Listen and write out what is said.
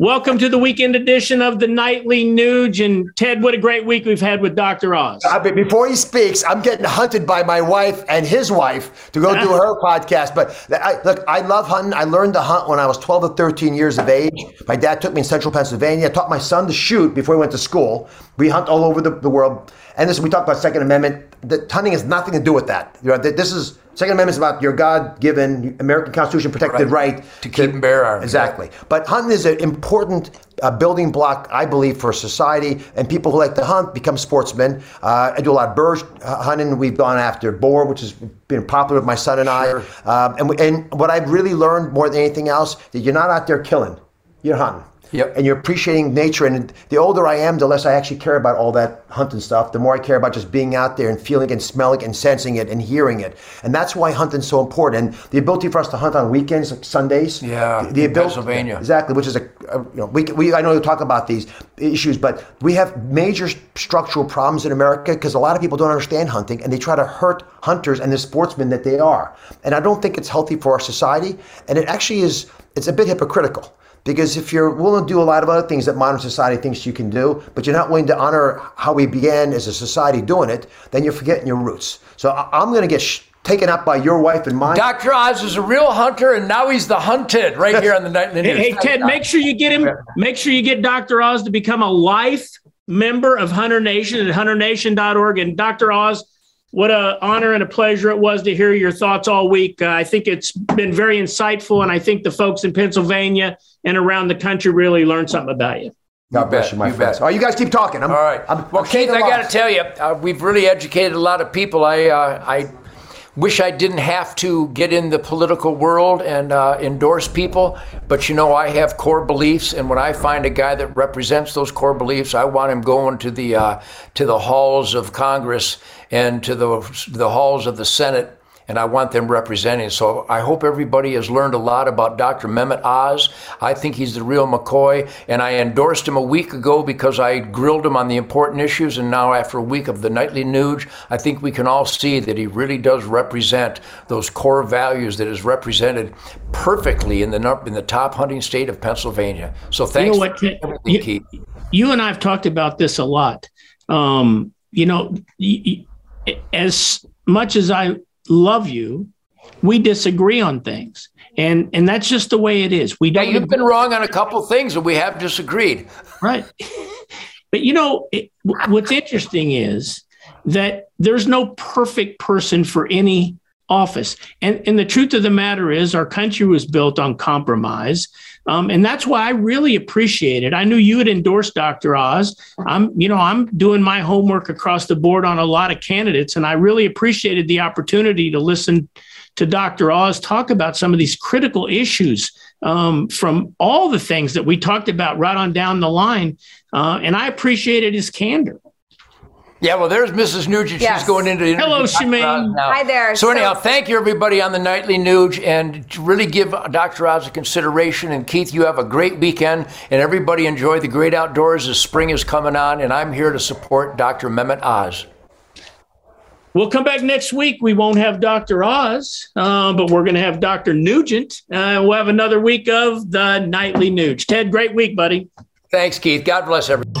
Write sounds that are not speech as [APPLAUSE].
Welcome to the weekend edition of the Nightly Nuge. And Ted, what a great week we've had with Dr. Oz. Uh, but before he speaks, I'm getting hunted by my wife and his wife to go do her podcast. But I, look, I love hunting. I learned to hunt when I was 12 or 13 years of age. My dad took me in central Pennsylvania, taught my son to shoot before he went to school. We hunt all over the, the world. And this, we talk about Second Amendment. The, hunting has nothing to do with that. You know, this is Second Amendment is about your God-given American Constitution protected right, right to keep and bear arms. Exactly. But hunting is an important uh, building block, I believe, for society. And people who like to hunt become sportsmen. Uh, I do a lot of bird uh, hunting. We've gone after boar, which has been popular with my son and sure. I. Um, and, we, and what I've really learned more than anything else, that you're not out there killing. You're hunting. Yep. And you're appreciating nature. And the older I am, the less I actually care about all that hunting stuff. The more I care about just being out there and feeling and smelling and sensing it and hearing it. And that's why hunting's so important. And the ability for us to hunt on weekends, like Sundays. Yeah. The, the ability, Pennsylvania. Exactly, which is a, a you know we, we I know you talk about these issues, but we have major structural problems in America because a lot of people don't understand hunting and they try to hurt hunters and the sportsmen that they are. And I don't think it's healthy for our society. And it actually is. It's a bit hypocritical because if you're willing to do a lot of other things that modern society thinks you can do, but you're not willing to honor how we began as a society doing it, then you're forgetting your roots. So I'm going to get sh- taken up by your wife and mine. Dr. Oz is a real hunter, and now he's the hunted right here on the Nightly Nuge. Hey, hey Ted, make sure you get him. Make sure you get Dr. Oz to become a life member of Hunter Nation at hunternation.org. And Dr. Oz, what an honor and a pleasure it was to hear your thoughts all week. Uh, I think it's been very insightful, and I think the folks in Pennsylvania and around the country really learned something about you. God you bless bet, you, my you friends. Bet. All right, you guys keep talking. I'm, All right. I'm, well, I'm Keith, I got to tell you, uh, we've really educated a lot of people. I, uh, I wish I didn't have to get in the political world and uh, endorse people, but you know, I have core beliefs, and when I find a guy that represents those core beliefs, I want him going to the uh, to the halls of Congress and to the the halls of the Senate and I want them representing. So I hope everybody has learned a lot about Dr. Mehmet Oz. I think he's the real McCoy, and I endorsed him a week ago because I grilled him on the important issues. And now, after a week of the nightly Nuge, I think we can all see that he really does represent those core values that is represented perfectly in the in the top hunting state of Pennsylvania. So thanks. You know what, you, you, and I have talked about this a lot. Um, you know, as much as I love you. We disagree on things. And and that's just the way it is. We don't yeah, you've agree. been wrong on a couple things and we have disagreed. Right. [LAUGHS] but you know, it, what's interesting is that there's no perfect person for any office. And, and the truth of the matter is, our country was built on compromise. Um, and that's why I really appreciate it. I knew you had endorsed Dr. Oz. I'm, you know, I'm doing my homework across the board on a lot of candidates, and I really appreciated the opportunity to listen to Dr. Oz talk about some of these critical issues um, from all the things that we talked about right on down the line. Uh, and I appreciated his candor. Yeah, well, there's Mrs. Nugent. Yes. She's going into the Hello, Shemane. Hi there. So, so, anyhow, thank you everybody on the nightly Nuge, and really give Dr. Oz a consideration. And Keith, you have a great weekend, and everybody enjoy the great outdoors as spring is coming on. And I'm here to support Dr. Mehmet Oz. We'll come back next week. We won't have Dr. Oz, uh, but we're going to have Dr. Nugent. Uh, we'll have another week of the nightly Nuge. Ted, great week, buddy. Thanks, Keith. God bless everyone.